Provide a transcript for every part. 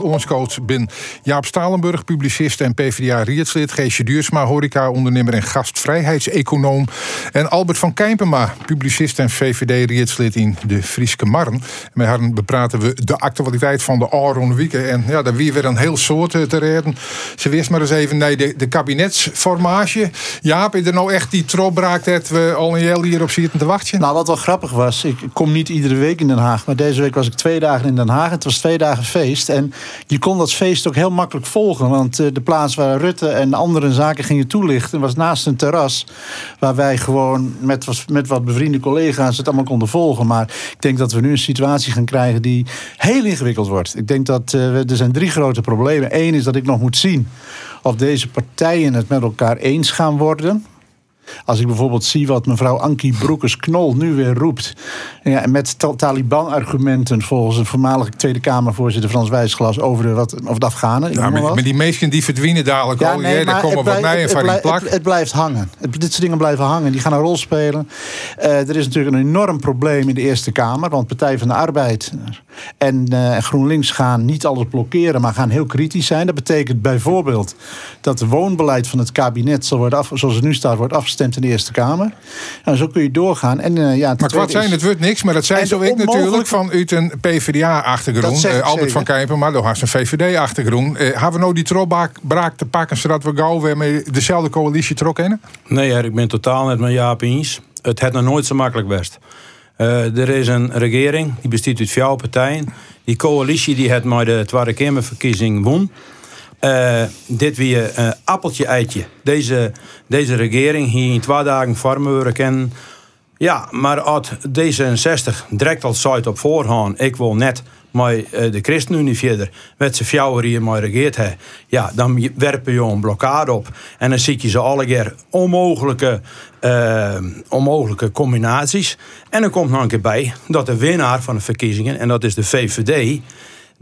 Ons coach ben Jaap Stalenburg, publicist en PvdA-rietslid. Geesje Duursma, horeca-ondernemer en gastvrijheidseconoom. En Albert van Kijpenma, publicist en VVD-rietslid in de Frieske Marn. En met haar bepraten we de actualiteit van de Aron Wieken. En ja, daar weer weer een heel soort eh, te redden. Ze wist maar eens even nee, de, de kabinetsformage. Jaap, is er nou echt die trobraak dat we al een heel hier op zitten te wachten? Nou, wat wel grappig was, ik kom niet iedere week in Den Haag, maar deze week was ik twee dagen in Den Haag. Het was twee dagen feest. En je kon dat feest ook heel makkelijk volgen. Want eh, de plaats waar Rutte en andere zaken gingen toelichten was naast een terras. Waar wij gewoon met, met wat bevriende collega's het allemaal konden volgen. Maar ik denk dat we nu een situatie gaan krijgen die heel ingewikkeld wordt. Ik denk dat uh, er zijn drie grote problemen. Eén is dat ik nog moet zien of deze partijen het met elkaar eens gaan worden. Als ik bijvoorbeeld zie wat mevrouw Ankie Broekers-Knol nu weer roept. Ja, met Taliban-argumenten volgens een voormalige Tweede Kamervoorzitter Frans Wijsglas over de, wat, over de Afghanen. Ja, maar, maar, die meesten die verdwijnen dadelijk ja, al. Nee, daar komen wat mij van die plak. Het, het, blijft hangen. Het, dit soort dingen blijven hangen. Die gaan een rol spelen. Uh, er is natuurlijk een enorm probleem in de Eerste Kamer. Want Partij van de Arbeid en uh, GroenLinks gaan niet alles blokkeren, maar gaan heel kritisch zijn. Dat betekent bijvoorbeeld dat het woonbeleid van het kabinet, zal worden af, zoals het nu staat, wordt afgestemd in de Eerste Kamer. En nou, zo kun je doorgaan. En, uh, ja, maar wat zijn, het wordt niks, maar dat zijn zo ik natuurlijk van uit een PvdA-achtergrond. Uh, Albert van Kijpen, maar door een VVD-achtergrond. Uh, hebben we nou die trokbraak te pakken zodat we gauw weer met dezelfde coalitie trokken? Nee, ik ben totaal net met Jaap eens. Het had nog nooit zo makkelijk best. Uh, er is een regering, die bestaat uit vier partijen. Die coalitie die het maar de Tweede Kamerverkiezing won. Uh, dit weer uh, appeltje-eitje. Deze, deze regering hier in twee dagen farmen kennen. Ja, maar als D66 direct al site op voorhand, ik wil net maar de ChristenUnie verder, met z'n fjouwer hier maar regeert ja, dan werpen je een blokkade op. En dan zie je ze alle keer onmogelijke, onmogelijke combinaties. En dan komt nog een keer bij dat de winnaar van de verkiezingen, en dat is de VVD,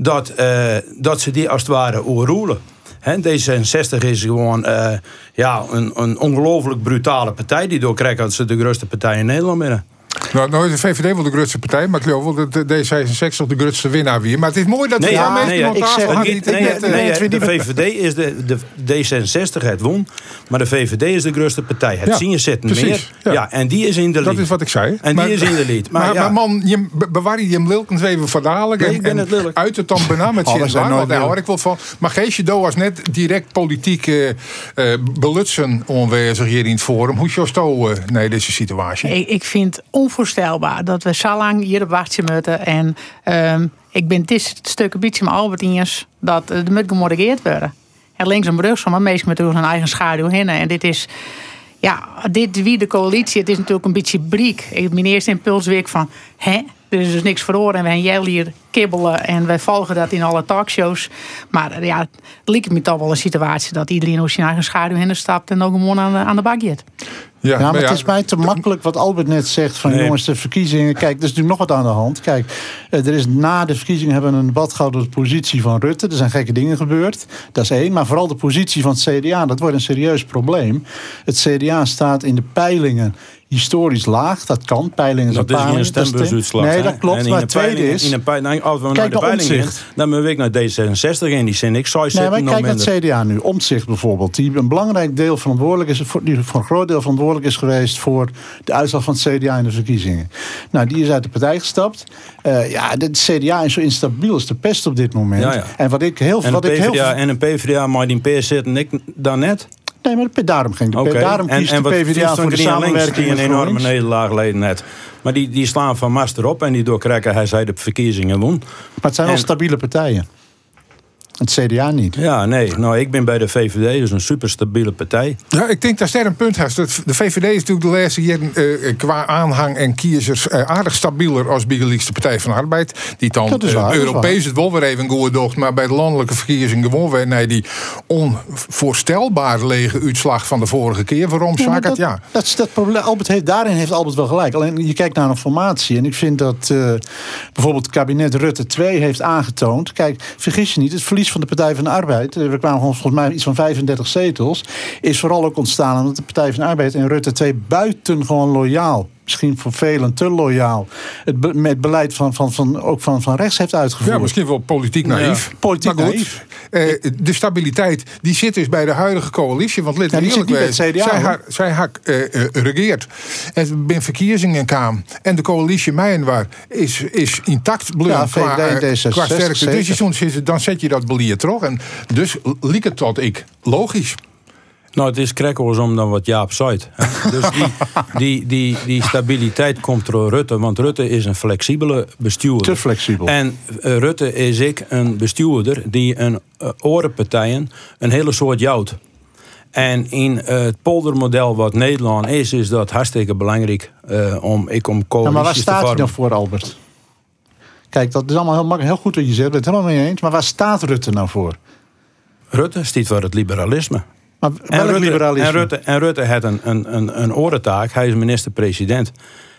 dat, uh, dat ze die als het ware oerroelen. D66 is gewoon uh, ja, een, een ongelooflijk brutale partij. Die doorkrijgt dat ze de grootste partij in Nederland binnen. Nou, nou, de VVD wil de grootste partij, maar ik geloof wel dat de D66 de grootste winnaar weer. Maar het is mooi dat nee, we ja, daar nee, ik zeg, niet, nee, nee, nee, de VVD is de, de D66 het won, maar de VVD is de grootste partij. Het ja, zien je zitten meer. Ja. ja. en die is in de lead. Dat is wat ik zei. En maar, die is in de lead. Maar, maar, ja. maar man, je, bewaar je hem lilkens even voor dadelijk. Nee, ik ben het lelijk. Uit het dan bijna met zin lang, daar hoor ik wel van. Maar Geesje Do was net direct politiek uh, uh, belutsen onwezig hier in het forum. Hoe is jouw uh, nee, deze situatie? Ik, ik vind onvoorstelbaar dat we zo lang hier op wachten moeten. En um, ik ben dit stuk een beetje met Albertiens dat er moet gemorgeerd worden. En links en brug, maar meestal met hun eigen schaduw heen. En dit is, ja, dit wie de coalitie, het is natuurlijk een beetje briek. Mijn eerste impuls week van, hè, er is dus niks verloren en wij jij hier kibbelen en wij volgen dat in alle talkshows. Maar ja, het lijkt me toch wel een situatie dat iedereen op zijn eigen schaduw heen stapt en ook gewoon aan de, aan de bak gaat. Ja, ja, maar het is mij te makkelijk wat Albert net zegt van jongens, de verkiezingen. Kijk, er is natuurlijk nog wat aan de hand. Kijk, er is na de verkiezingen hebben we een debat gehad over de positie van Rutte. Er zijn gekke dingen gebeurd. Dat is één. Maar vooral de positie van het CDA, dat wordt een serieus probleem. Het CDA staat in de peilingen historisch laag. Dat kan. Peilingen zijn Dat is niet een stembusuitslag. Nee, dat klopt. Maar het tweede is... In een peiling, als we naar de peiling dan ben ik naar D66 en die zin ik zou Nee, maar kijk naar het CDA nu. Omtzigt bijvoorbeeld. Die een belangrijk deel verantwoordelijk is... Voor, die voor een groot deel verantwoordelijk is geweest... voor de uitslag van het CDA in de verkiezingen. Nou, die is uit de partij gestapt. Uh, ja, het CDA is zo instabiel als de pest op dit moment. Ja, ja. En wat ik heel... En wat een PvdA, ik heel... en een PvdA, maar die PS zit en ik daarnet... Nee, maar daarom ging de okay. daarom kiest en, de PvdA voor de samenwerking die een enorme nederlaag leden net. Maar die, die slaan van master op en die doorkrijgen hij zei de verkiezingen won. Maar het zijn wel stabiele partijen. Het CDA niet. Ja, nee. Nou, ik ben bij de VVD, dus een superstabiele partij. Ja, ik denk dat daar een punt heeft. De VVD is natuurlijk de laatste jaren uh, qua aanhang en kiezers uh, aardig stabieler als de Partij van de Arbeid. Die dan uh, Europees het wel weer even goed docht, maar bij de landelijke verkiezingen gewoon weer nee, die onvoorstelbaar lege uitslag van de vorige keer. Waarom ja, dat, Ja. Dat is dat probleem. Albert heeft, daarin heeft Albert wel gelijk. Alleen je kijkt naar een formatie. En ik vind dat bijvoorbeeld het kabinet Rutte 2 heeft aangetoond. Kijk, vergis je niet, het verlies van de Partij van de Arbeid, eh, we kwamen volgens mij iets van 35 zetels, is vooral ook ontstaan omdat de Partij van de Arbeid en Rutte 2 buitengewoon loyaal misschien voor velen te loyaal, het, be- met beleid van, van, van, ook van, van rechts heeft uitgevoerd. Ja, misschien wel politiek naïef. politiek Maar goed, naïef. eh, de stabiliteit die zit dus bij de huidige coalitie. Want let Ja, eerlijk bij het CDA, zij, hoor. ha, zij ha, eh, eh, regeert. Er ben verkiezingen kwam. En de coalitie Mijnwaar is, is intact blijven Ja, qua, VVD en eh, D66 qua sterkte. Dus je het- dan zet je dat belier terug. En dus liek het tot ik. Logisch. Nou, het is om dan wat Jaap zei. Dus die, die, die, die stabiliteit komt door Rutte. Want Rutte is een flexibele bestuurder. Te flexibel. En eh, Rutte is ik een bestuurder die een uh, orenpartijen een hele soort jouwt. En in eh, het poldermodel wat Nederland is, is dat hartstikke belangrijk eh, om ik om Ja, coalities maar waar staat hij nou voor, Albert? Kijk, dat is allemaal heel, makkelijk, heel goed wat je zegt. Ik ben het helemaal mee eens. Maar waar staat Rutte nou voor? Rutte stiet voor het liberalisme. Maar En welk Rutte, liberalisme? en Rutte, en Rutte had een, een, een, een orentaak. Hij is minister-president.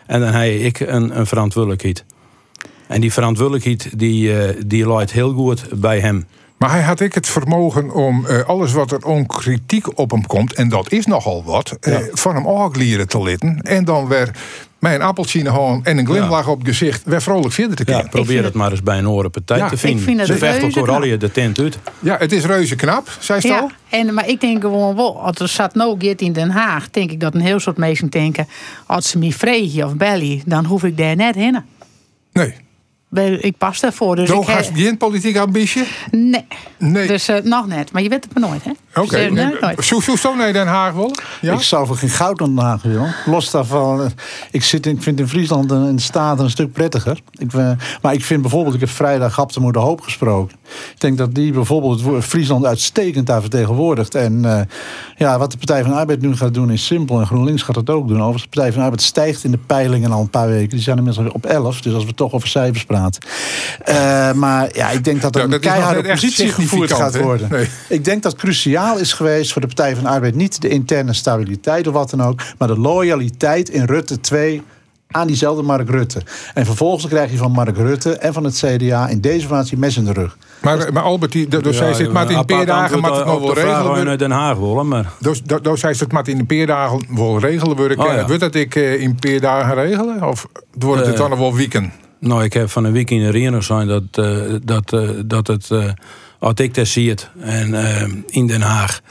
En dan heb ik een, een verantwoordelijkheid. En die verantwoordelijkheid die, eh, die loopt heel goed bij hem. Maar hij had ik het vermogen om eh, alles wat er onkritiek op hem komt, en dat is nogal wat, eh, van hem aanglieren te litten. En dan weer met een appeltje in de hand en een glimlach op het gezicht, weer vrolijk verder te Ja, kijken. probeer het het- maar eens bij een orenpartij Ja, te ik vinden. vind Ze vechten reuze elkaar al knap. je de tent uit. Ja, het is reuze knap, zei ze Ja, al. en, maar ik denk gewoon wel, als er zat nou Geert in Den Haag, denk ik dat een heel soort mensen denken, als ze me vregen of bellen, dan hoef ik daar net heen. Nee. Ik pas daarvoor. Dus Zo ik geen politiek ambitie? Nee. Nee. Dus eh, nog net. Maar je weet het maar nooit, hè? Oké. Dus, eh, nee. Zo, zo, zo naar Den Haag willen? Ja? Ik zou voor geen goud aan Den Haag willen. Los daarvan, eh, ik, zit in, ik vind in Friesland en in de Staten een stuk prettiger. Ik, eh, maar ik vind bijvoorbeeld, ik heb vrijdag Gapte de Hoop gesproken. Ik denk dat die bijvoorbeeld Friesland uitstekend daar vertegenwoordigt. En eh, ja, wat de Partij van de Arbeid nu gaat doen is simpel. En GroenLinks gaat dat ook doen. Overigens, de Partij van de Arbeid stijgt in de peilingen al een paar weken. Die zijn inmiddels weer op 11. Dus als we toch over cijfers praten. Eh, maar ja, ik denk dat er Ja, een dat keiharde positie gevoerd gaat worden. Nee. Ik denk dat cruciaal is geweest voor de Partij van de Arbeid niet de interne stabiliteit of wat dan ook, maar de loyaliteit in Rutte 2 aan diezelfde Mark Rutte. En vervolgens krijg je van Mark Rutte en van het CDA in deze formatie mes in de rug. Maar, maar Albert, die, dus zij zit maar in een paar dagen, maar het nog wel regelen. Den Haag willen, maar... Dus, dus, dus zij zit maar in een paar dagen wel regelen worden. Oh, ja. wordt dat ik eh, in een paar dagen regelen? Of wordt het Eh, dan nog wel weekend? Nou, ik heb van een week in de zijn dat, eh, dat, eh, dat het, eh als ik dat zie het, en in Den Haag,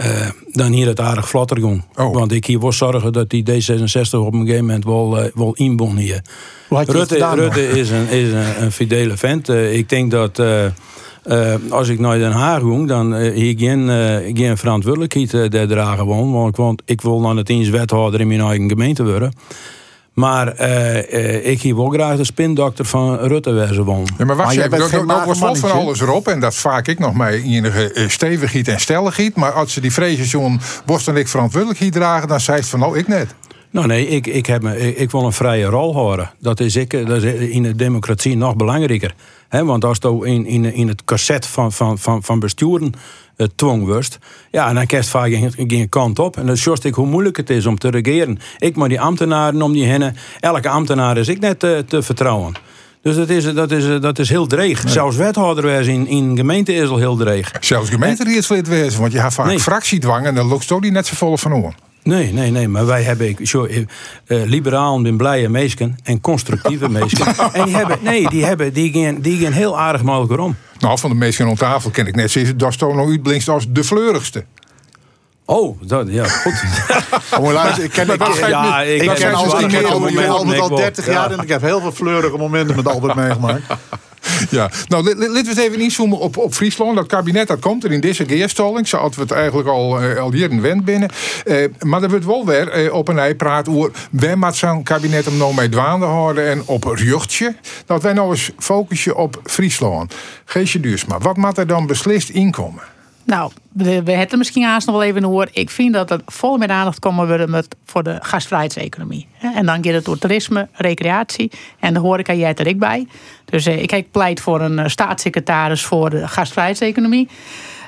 eh, dan hier het aardig vlotter ging. Oh. Want ik hier wil zorgen dat die D66 op een gegeven moment wel, eh, wel inbon hier. Rutte? Rutte is, een, is een, een fidele vent. Eh, ik denk dat als ik naar Den Haag ging, dan hier geen, geen verantwoordelijkheid daar dragen. Want, want ik wil dan het eens wethouder in mijn eigen gemeente worden. Maar eh, eh, ik hier wel graag de spindokter van Rutte wezen wonen. Ja, maar wacht even, dat geen dat wordt slot van alles erop. En dat vaak ik nog maar enige eh, stevigheid en stelligheid. Maar als ze die vrezen borst en ik verantwoordelijkheid dragen, dan zei ze van nou, ik net. Nou nee, ik, ik, heb me, ik, wil een vrije rol horen. Dat is, ik, dat is in de democratie nog belangrijker. Hè, want als je in, in, in het corset van, van, van, van besturen eh, twong ja, dan kerst vaak geen, geen kant op. En dan sjost ik hoe moeilijk het is om te regeren. Ik maar die ambtenaren om die heen. Elke ambtenaar is ik net eh, te vertrouwen. Dus dat is, dat is, dat is heel dreig. Zelfs wethouder wees in, in gemeente is al heel dreig. Zelfs gemeenteraadslid wezen. Want je hebt vaak Nee. fractiedwang en dan loopt toch die net zo vol van oor. Nee, nee, nee, maar wij hebben, ik, zo, eh, eh, liberalen zijn blije meesken en constructieve meesken. en die hebben, nee, die hebben, die gaan, die gaan heel aardig elkaar om. Nou, van de meesten aan tafel ken ik net dat toch nog uitblinkst als de fleurigste. Oh, dat, ja, goed. Oh, luister, ik ken, ik, zijn ja, ik ik ken ik ken Albert, ik al ik 30 wel. jaar Ja. en ik heb heel veel fleurige momenten met Albert meegemaakt. Ja, nou, laten we eens even inzoomen op, op Friesland. Dat kabinet dat komt er in deze geerstalling. Zoals we het eigenlijk al, eh, al hier in wend binnen. Eh, maar er wordt wel weer eh, op een ei praat over... waar moet zo'n kabinet hem nou mee dwaande houden en op rugtje. Dat wij nou eens focussen op Friesland. Geesje Duursma, wat moet er dan beslist inkomen? Nou, we, we hebben het misschien haast nog wel even over. Ik vind dat er vol met aandacht komen met, voor de gastvrijheidseconomie. En dan gaat het door toerisme, recreatie. En de horeca jij er ik bij. Dus eh, ik, pleit voor een eh, staatssecretaris voor de gastvrijheidseconomie.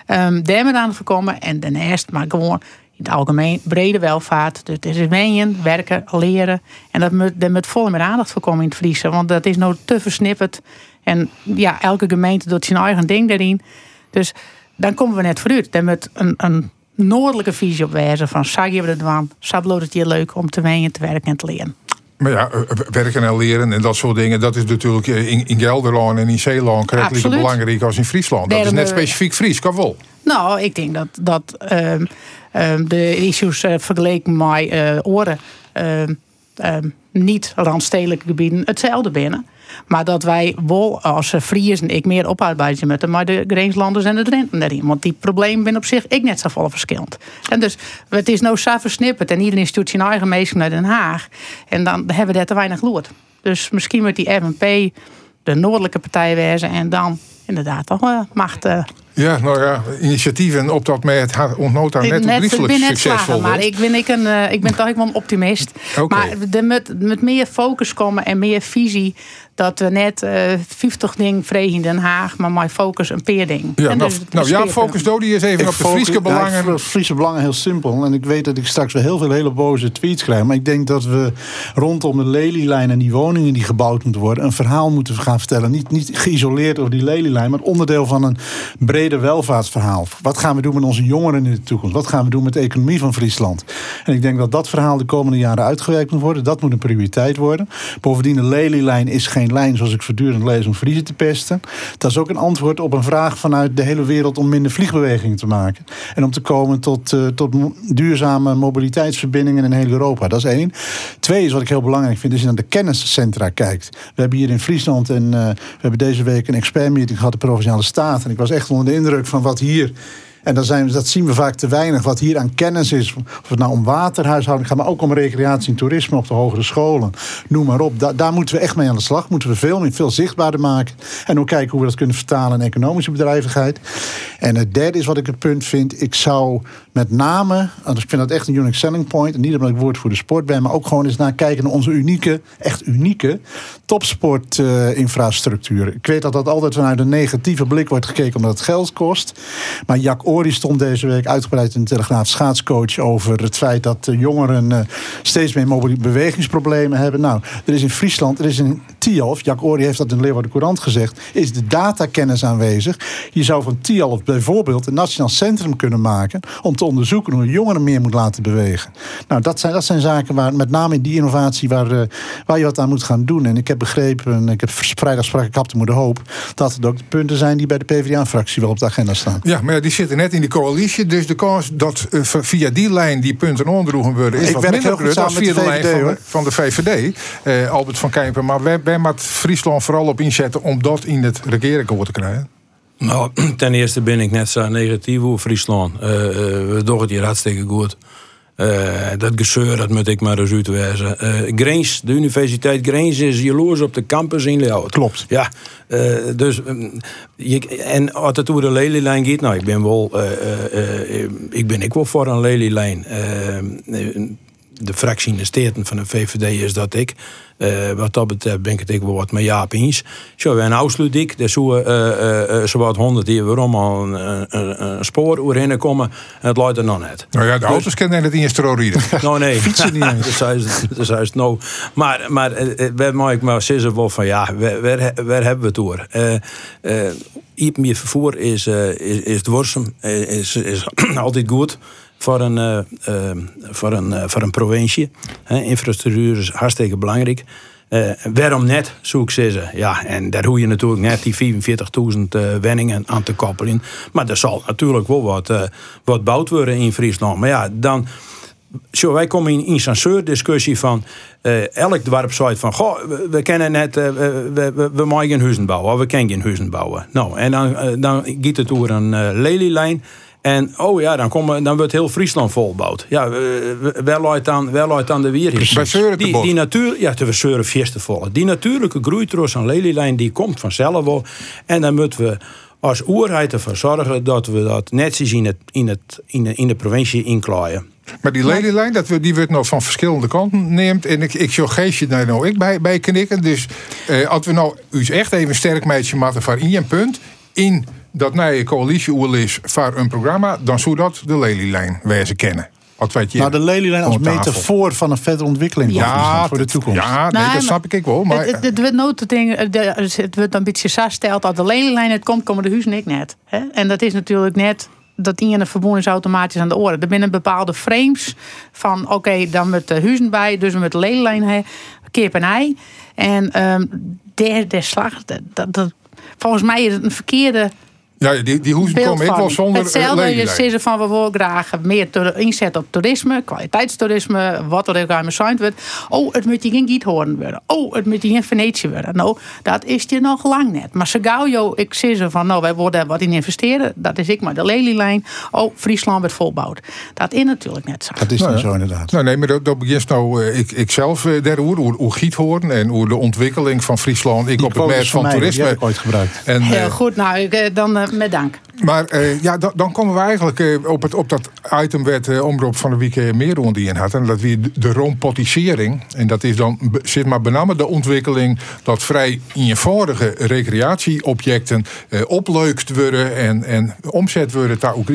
Ehm daar met aandacht voor komen. En daarnaast maar gewoon in het algemeen brede welvaart. Dus het is wenjen, werken, leren. En dat moet, daar moet vol met aandacht voor komen in het Friese. Want dat is nou te versnipperd. En ja, elke gemeente doet zijn eigen ding daarin. Dus dan komen we net vooruit. Dan moet een, een noordelijke visie op wijzen van zag je het bloot het je leuk om te wenjen, te werken en te leren. Maar ja, eh, werken en leren en dat soort dingen, dat is natuurlijk eh, in, in Gelderland en in Zeeland Absoluut. belangrijk als in Friesland. Dat is net eh, specifiek Fries, kan wel. Nou, ik denk dat, dat ehm, ehm, de issues eh, vergeleken met eh, oren ehm, niet randstedelijke gebieden hetzelfde binnen. Maar dat wij wel als Friesen ik meer oparbeiden moeten maar de grenslanders en de Drenten daarin. Want die problemen zijn op zich ik net zo vol verschillend. En dus het is nou zo versnipperd en ieder instituut zijn eigen meester naar Den Haag. En dan hebben we daar te weinig lood. Dus misschien moet die FNP de noordelijke partij wezen en dan inderdaad toch uh, macht. Uh, Ja, nou ja, initiatieven op dat met het ontnood aan net ik ben net succesvol slagen, maar ik ben, ik, een, eh, ik ben toch wel een optimist. Maar er moet met meer focus komen en meer visie. Dat we net eh 50 dingen vregen in Den Haag, maar mijn focus een peer ding. Ja, En nou, dus- nou dus ja, focus Dodi is even Ik op de Friese ja, ik belangen. vind Friese belangen heel simpel. En ik weet dat ik straks weer heel veel hele boze tweets krijg. Maar ik denk dat we rondom de lelielijn en die woningen die gebouwd moeten worden... een verhaal moeten gaan vertellen. Niet, niet geïsoleerd over die lelielijn, maar onderdeel van een breder welvaartsverhaal. Wat gaan we doen met onze jongeren in de toekomst? Wat gaan we doen met de economie van Friesland? En ik denk dat dat verhaal de komende jaren uitgewerkt moet worden. Dat moet een prioriteit worden. Bovendien, de lelielijn is geen lijn zoals ik voortdurend lees om Friese te pesten. Dat is ook een antwoord op een vraag vanuit de hele wereld om minder vliegbewegingen te maken. En om te komen tot, eh, tot duurzame mobiliteitsverbindingen in heel Europa. Dat is één. Twee is wat ik heel belangrijk vind, is je naar de kenniscentra kijkt. We hebben hier in Friesland en eh, we hebben deze week een expertmeeting gehad, de Provinciale Staat. En ik was echt onder de indruk van wat hier. En dan zijn, dat zien we vaak te weinig. Wat hier aan kennis is. Of het nou om waterhuishouding gaat. Maar ook om recreatie en toerisme op de hogere scholen. Noem maar op. Da- daar moeten we echt mee aan de slag. Moeten we veel meer veel zichtbaarder maken. En ook kijken hoe we dat kunnen vertalen in economische bedrijvigheid. En het derde is wat ik het punt vind. Ik zou met name. Ik vind dat echt een unique selling point. En niet omdat ik woord voor de sport ben. Maar ook gewoon eens naar kijken naar onze unieke. Echt unieke topsportinfrastructuur. ik weet dat dat altijd vanuit een negatieve blik wordt gekeken. Omdat het geld kost. Maar Jack Ori stond deze week uitgebreid in de Telegraaf schaatscoach over het feit dat jongeren eh, steeds meer mobili- bewegingsproblemen hebben. Nou, er is in Friesland, er is in Tialf, Jack Ori heeft dat in de Leeuwarden Courant gezegd, is de datakennis aanwezig. Je zou van Tialf bijvoorbeeld een nationaal centrum kunnen maken om te onderzoeken hoe jongeren meer moet laten bewegen. Nou, dat zijn, dat zijn zaken waar met name in die innovatie waar, eh, waar je wat aan moet gaan doen. En ik heb begrepen, en ik heb vrijdag sprak ik Kapte de Hoop, dat het ook de punten zijn die bij de PvdA-fractie wel op de agenda staan. Ja, maar die zitten net in die coalitie. Dus de kans dat eh, via die lijn die punten ondroegen worden... is Ik wat minder groot dan via de lijn van de, van de VVD. Eh, Albert van Kijpen. Maar wij, moet Friesland vooral op inzetten... om dat in het regeerakkoord te krijgen. Nou, ten eerste ben ik net zo negatief over Friesland. Eh, we doen het hier hartstikke goed. Eh, dat gezeur, dat moet ik maar eens uitwijzen. Grains, de Universiteit Grains is jaloers op de campus in Leeuwarden. Klopt. Ja, dus mm, je, en als het over de lelielijn gaat, nou, ik ben wel, ik ben ik wel voor een lelielijn. De fractie in de steden van de VVD is dat ik. Eh, wat dat betreft ben ik het ik wel wat met Jaap eens. Zo, en Ausludik, daar eh eh, eh, zowat honderd jaar waarom al een, een, een, spoor oorheen komen. En het luidt er nog net. Nou ja, de Dus- auto's kennen het in steroïden. Nou nee, Fietsen niet eens. dat ze- dat zei ze nou. Maar, maar waar maak ik maar zeggen wel van ja, waar, waar, waar hebben we het door? Iets meer vervoer is, is, is dwarsem, is, is altijd goed voor een, eh, eh, voor een, eh, voor een provincie. Infrastructuur is hartstikke belangrijk. Eh, waarom net, zou ik zeggen. Ja, en daar hoef je natuurlijk net die 44.000 eh wenningen aan te koppelen. Maar er zal natuurlijk wel wat, eh wat gebouwd worden in Friesland. Maar ja, dan... Zo, wij komen in, soort discussie van... elk dorp van... Goh, we, kennen net... we, we, we, mogen geen huizen bouwen. Of we kunnen geen huizen bouwen. Nou, en dan, dan gaat het door een lelielijn... En oh ja, dan, komen, dan wordt heel Friesland volgebouwd. Ja, looit dan, waar looit dan de Zeuren te Die, die natuur, ja, te verzeuren volle. Die natuurlijke groeitroos aan lelielijn, die komt vanzelf wel. En dan moeten we als oerheid ervoor zorgen dat we dat netjes in, het, in, het, in, de, in de provincie inklaaien. Maar die lelielijn, dat we, die wordt nog van verschillende kanten neemt. En ik, ik geestje daar nou ik bij, bij knikken. Dus eh, als we nou u echt even sterk meidje maken van in een punt... in dat nieuwe coalitie is voor een programma... dan zou dat de lelielijn wezen kennen. Als hier Nou, de lelielijn als metafoor van een verdere ontwikkeling Ja, voor de toekomst. Ja, nee, Nee, dat maar- snap ik wel. Maar, het, het, het wordt nooit het ding, de- het wordt een beetje zo stelt dat de lelielijn het komt, komen de huizen ik net. Hè? En dat is natuurlijk net dat die ene is automatisch aan de orde. Er binnen bepaalde frames van oké, dan met de huizen bij, dus met de lelielijn hè, kip En um, der, der slag, dat, dat, volgens mij is het een verkeerde ja, die, die hoezen komen ik wel zonder Hetzelfde, je zegt van we willen graag meer inzet op toerisme, kwaliteitstoerisme, wat er ook aan zijn wordt. Oh, het moet je geen Giet horen worden. Oh, het moet je in Venetië worden. Nou, dat is je nog lang net. Maar ze gauw, ik zie ze van, nou, wij worden wat in investeren. Dat is ik maar de lelielijn. Oh, Friesland wordt volbouwd. Dat is natuurlijk net zo. Dat is nou, zo inderdaad. Nou, nee, maar dat, dat begint nou, uh, ik, ik zelf uh, der hoe, hoe Giet horen en hoe de ontwikkeling van Friesland. Ik op het merk van, toerisme. ooit gebruikt. En, Heel uh, goed, nou, ik, dan met dank. Maar uh, ja, dan, dan, komen we eigenlijk uh, op, het, op dat item werd uh, omroep van de week meer rond die in had. En dat weer de roompotisering. En dat is dan zit maar bename de ontwikkeling dat vrij eenvoudige recreatieobjecten opleukt worden en, en omzet worden naar ook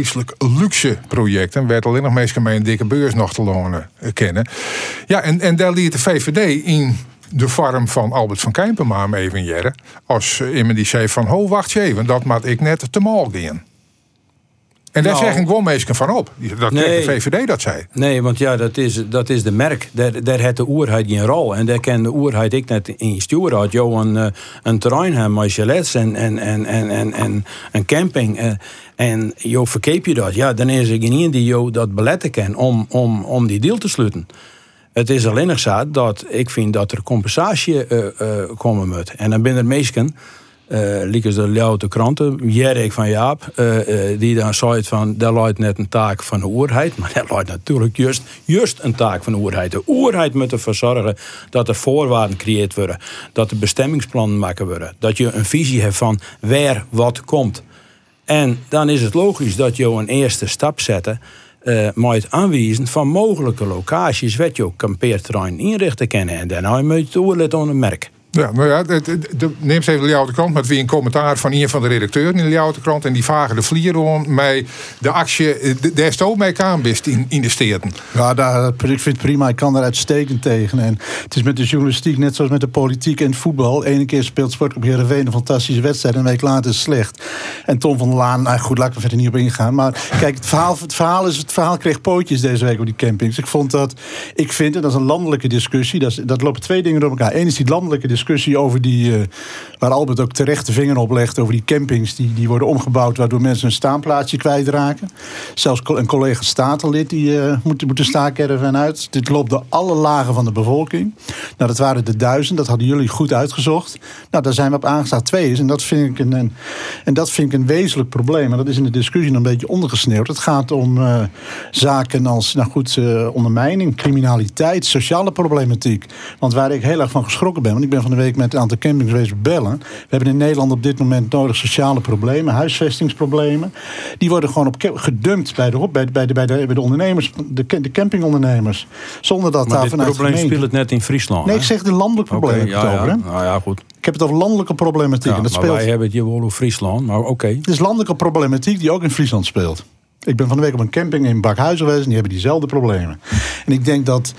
luxe projecten. Werd alleen nog meestal met een dikke beurs nog te lonen kennen. Ja, en, en daar liet de VVD in de farm van Albert van Kijpenma even jaren. Als eh, iemand die zei van, ho, wacht je even, dat maat ik net te mal gaan. En daar nou, zeg ik gewoon meestal van op. Dat nee, de VVD dat zei. Nee, want ja, dat is, dat is de merk. Daar, daar heeft de oerheid geen rol. En daar kan de oerheid ik net in sturen. Had jou een, eh, een terrein hebben met chalets en, en, en, en, en, en een camping. Eh, en jou verkeep je dat. Ja, dan is er geen die jou dat beletten kan om, om, om die deal te sluiten. Het is alleen nog zo dat ik vind dat er compensatie uh, komen moet. En dan binnen meesten, uh, liekers de Ljouwte kranten, Jerk van Jaap, die dan zei van, dat luidt net een taak van de oerheid, maar dat luidt natuurlijk juist, juist een taak van de oerheid. De oerheid moet ervoor zorgen dat er voorwaarden gecreëerd worden, dat er bestemmingsplannen maken worden, dat je een visie hebt van waar wat komt. En dan is het logisch dat je een eerste stap zetten uh, het aanwijzen van mogelijke locaties waar je ook kampeerterrein inrichten kennen. En daarna moet je het oorlid onder merk. Ja, nou ja, de, neem eens even de Ljouwte krant. met wie een commentaar van een van de redacteuren in de Ljouwte krant. En die vragen de vlier om mij de actie, eh, daar stoot mij kaanbist in, in de steden. Ja, daar, ik vind het prima. Ik kan daar uitstekend tegen. En het is met de journalistiek net zoals met de politiek en het voetbal. Ene keer speelt Sport op Heerenveen een fantastische wedstrijd. En een week later is slecht. En Tom van der Laan, nou goed, laat ik er verder niet op ingaan. Maar kijk, het verhaal, het verhaal, is, het verhaal kreeg pootjes deze week op die campings. Ik vond dat, ik vind, en dat is een landelijke discussie. Dat, dat lopen twee dingen door elkaar. Eén is die landelijke discussie discussie over die, uh, waar Albert ook terecht de vinger op legt, over die campings die, die worden omgebouwd, waardoor mensen een staanplaatsje kwijtraken. Zelfs een collega statenlid die uh, moet, moet de staakerven uit. Dit loopt door alle lagen van de bevolking. Nou, dat waren de duizend, dat hadden jullie goed uitgezocht. Nou, daar zijn we op aangestaan twee is. En dat vind ik een, en dat vind ik een wezenlijk probleem. En dat is in de discussie een beetje ondergesneeuwd. Het gaat om uh, zaken als, nou goed, ondermijning, criminaliteit, sociale problematiek. Want waar ik heel erg van geschrokken ben, want ik ben van de week met een aantal campings geweest bellen. We hebben in Nederland op dit moment nodig sociale problemen, huisvestingsproblemen. Die worden gewoon op gedumpt bij de, bij de, bij de, bij de, bij de ondernemers, de, de campingondernemers. Zonder dat maar daar vanuit probleem speelt het net in Friesland. Nee, ik zeg de landelijk probleem. Okay, ja, over, ja. Nou ja, goed. Ik heb het over landelijke problematiek. Ja, dat speelt... wij hebben het hier wel over Friesland, maar oké. Het is landelijke problematiek die ook in Friesland speelt. Ik ben van de week op een camping in Bakhuizen geweest en die hebben diezelfde problemen. En ik denk dat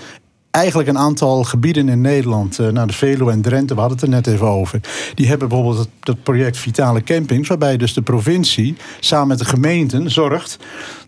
eigenlijk een aantal gebieden in Nederland, uh, nou de Veluwe en Drenthe, we hadden het er net even over. Die hebben bijvoorbeeld het, project Vitale Campings, waarbij dus de provincie samen met de gemeenten zorgt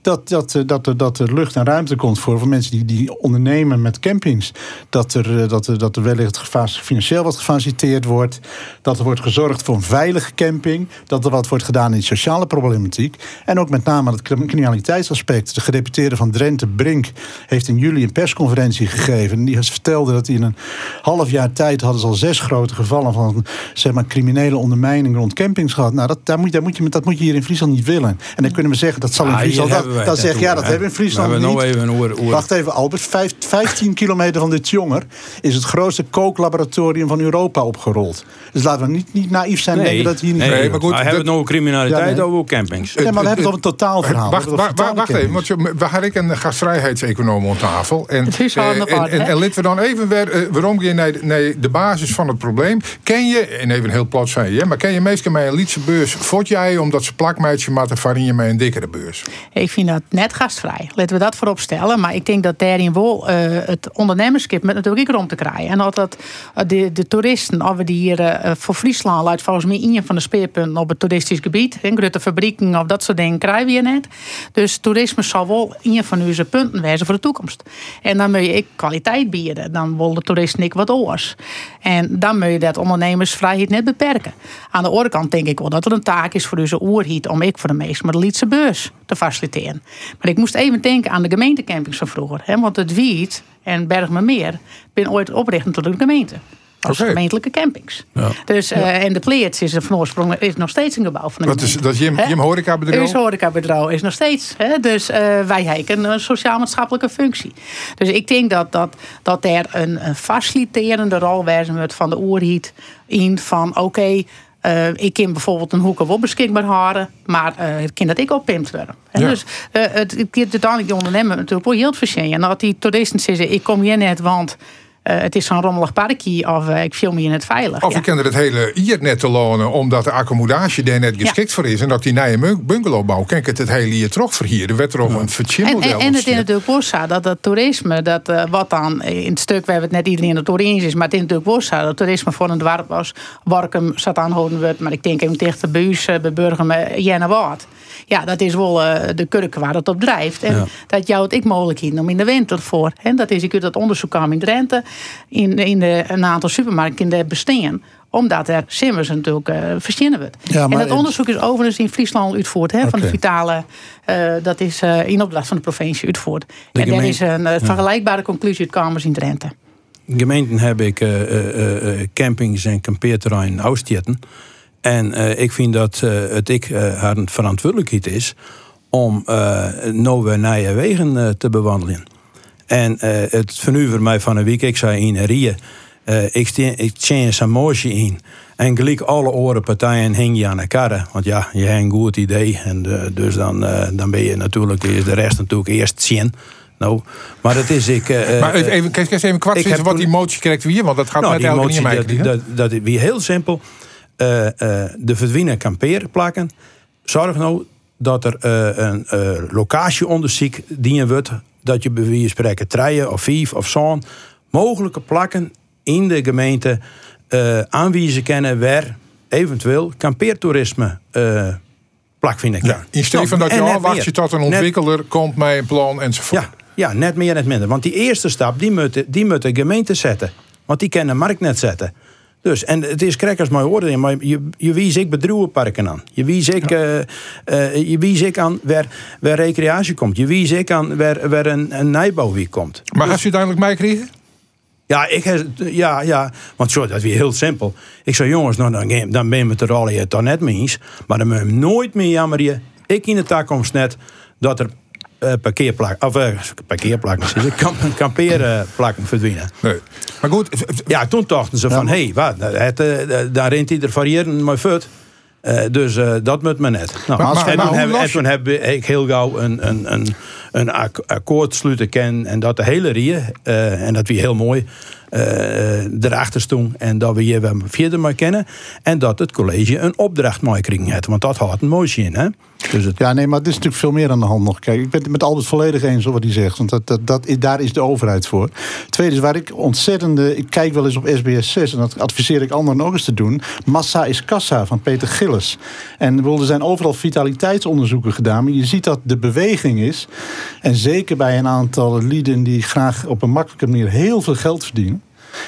dat, dat, eh, dat, er, dat er lucht en ruimte komt voor, voor mensen die, die ondernemen met campings. Dat er, eh, dat er, dat er wellicht financieel wat gefaciliteerd wordt. Dat er wordt gezorgd voor een veilige camping. Dat er wat wordt gedaan in de sociale problematiek. En ook met name het criminaliteitsaspect. De gedeputeerde van Drenthe, Brink, heeft in juli een persconferentie gegeven. En die vertelde dat hij in een half jaar tijd hadden ze al zes grote gevallen van zeg maar, criminele ondermijning rond campings gehad. Nou, dat, daar moet, daar moet je, dat moet je hier in Friesland niet willen. En dan kunnen we zeggen dat zal in Friesland dan zeg je, ja, dat hebben we in Friesland niet. Nou even oor, oor. Wacht even, Albert. Vijf, 15 kilometer van dit jonger is het grootste kooklaboratorium van Europa opgerold. Dus laten we niet, niet naïef zijn en denken dat hier niet... Nee, maar goed. We hebben het nog over criminaliteit ja, over campings. Ja, maar we hebben het over een totaalverhaal. Wacht, wacht, wacht even, want we hadden ik een gastvrijheidseconoom aan tafel. En, eh, en, en, en laten we dan even weer, uh, waarom je naar, naar de basis van het probleem. Ken je, en even heel plat zijn je, maar ken je meestal met een liedse beurs, vond jij omdat ze plakmeidje matten varin je met een dikkere beurs? Ik vind dat net gastvrij. Laten we dat voorop stellen. Maar ik denk dat daarin wel uh, het ondernemerskip met natuurlijk rond te krijgen. En dat, dat uh, de, de toeristen, of we die hier uh, voor Friesland luidt volgens mij een van de speerpunten op het toeristisch gebied. In grote fabrieken of dat soort dingen krijgen we hier net. Dus toerisme zal wel een van onze punten wezen voor de toekomst. En dan moet je ik kwaliteit bieden, dan wil de toerist niet wat oors. En dan moet je dat ondernemersvrijheid net beperken. Aan de andere kant denk ik wel dat er een taak is voor deze oerhiet om ik voor de meest met de Lietse beurs te faciliteren. Maar ik moest even denken aan de gemeentecampings van vroeger. Hè? Want het Wiet en Bergmermeer ben ooit oprichten tot de gemeente. Als gemeentelijke campings. Dus, eh, en de Pleerts is van oorsprong is nog steeds een gebouw van de Dat is, dat is Jim, Hè? Jim horecabedrijf? Is nog steeds. Hè? Dus eh, wij hebben een sociaal-maatschappelijke functie. Dus ik denk dat, dat, dat er een, een faciliterende rol moet van de oerhiet. In van oké, eh, ik kan bijvoorbeeld een hoeken wel beschikbaar houden. Maar eh het kind dat ik ook pimpt worden. Ja. Dus eh, het, het uiteindelijk die ondernemer natuurlijk wel heel verschillend. En dat die toeristen zeggen, ik kom hier net, want... eh, het is zo'n rommelig parkje of eh, ik film je net veilig. Of Ja. je kan er het hele hier net te lonen, omdat de accommodatie daar net geschikt voor is. En dat die nieuwe bung- bungalowbouw, kan ik het het hele hier terug verhieren. Er werd er ook een En, verchimmodel en, en het is natuurlijk wel zo dat het toerisme, dat, eh, wat dan in het stuk waar het net iedereen het eens is, maar het is natuurlijk wel zo dat het toerisme voor een dorp als Warkum zat aanhouden wordt, maar ik denk even tegen de buis, bij Burgum, uh, Jennewaard. Ja, dat is wel de kurk waar het op drijft. En Ja. dat jou het ik mogelijkheden om in de winter voor. En dat is, ik weet dat onderzoek kwam in Drenthe, in, in de, een aantal supermarkten in de bestaan omdat er simmers natuurlijk verzinnen wordt. Ja, en dat onderzoek is overigens in Friesland uitvoerd. Hè, Van de vitale, eh, dat is eh, in opdracht van de provincie uitvoerd. De en gemeen- is een vergelijkbare conclusie uitkomen in Drenthe. gemeenten heb ik campings en kampeerterrein uitstietten. En ik vind dat het ik haar een verantwoordelijkheid is om weer nieuwe wegen te bewandelen. En eh, het vernuver mij van een week, ik zei in Rie, eh ik, ik change een moosje in. En gelijk alle oren partijen hing je aan karre. Want ja, je hebt een goed idee. En eh, dus dan, dan ben je natuurlijk, de rest natuurlijk eerst zien. Nou, maar het is ik. Maar even, kijk eens even kwart ik zitten heb wat die motie krijgt wie, want dat gaat nou, die elke niet mij dat, dat, dat is weer heel simpel. De verdwijnen kampeerplakken. Zorg nou dat er een locatieonderzoek dienen wordt. Dat je bij wie je spreken treien of vijf of zo'n mogelijke plakken in de gemeente eh aanwijzen kennen waar eventueel kampeertoerisme eh plakvinden kan. Ja, in steeds van dat je net wacht meer. je tot een Net- ontwikkelaar komt met een plan enzovoort. ja, ja, net meer, net minder. Want die eerste stap, die moet, die moet de gemeente zetten. Want die kennen de markt net zetten. Dus, en het is krekkers mooi woorden, maar je, je wies ik bedrijvenparken aan. Je wies ik, eh, eh, je wies ik aan waar, waar recreatie komt. Je wies ik aan waar, waar een, een nijbouwwiek komt. Maar als je uiteindelijk mij krijgen? Ja, ik, heb- ja, ja, want zo, dat weer heel simpel. Ik zei, jongens, nou, dan, dan ben je met de rollen het dan net mee eens. Maar dan moet je nooit meer jammeren. Ik in de toekomst net dat er eh parkeerplakken, of kamp, kampeerplakken verdwijnen. Nee. Maar goed, Ja, toen dachten ze van, hé, hey, wat, het, eh, daar rent ieder variëren maar fut. Eh, dus dat moet me net. Nou, Maar- maar- en maar toen, heb, toen ik heel gauw een, een, een, een ak- akkoord sluiten ken. En dat de hele rie, eh, en dat wie heel mooi, erachter stond. En dat we hier weer verder maar kennen. En dat het college een opdracht mooi kregen heeft. Want dat had een mooie in, hè. Dus het, Ja, nee, maar er is natuurlijk veel meer aan de hand nog. Kijk, ik ben het met Albert volledig eens over wat hij zegt. Want dat, dat, dat, daar is de overheid voor. Tweede is waar ik ontzettende... Ik kijk wel eens op SBS 6 en dat adviseer ik anderen ook eens te doen. Massa is kassa van Peter Gillis. En er zijn overal vitaliteitsonderzoeken gedaan. Maar je ziet dat de beweging is. En zeker bij een aantal lieden die graag op een makkelijke manier heel veel geld verdienen.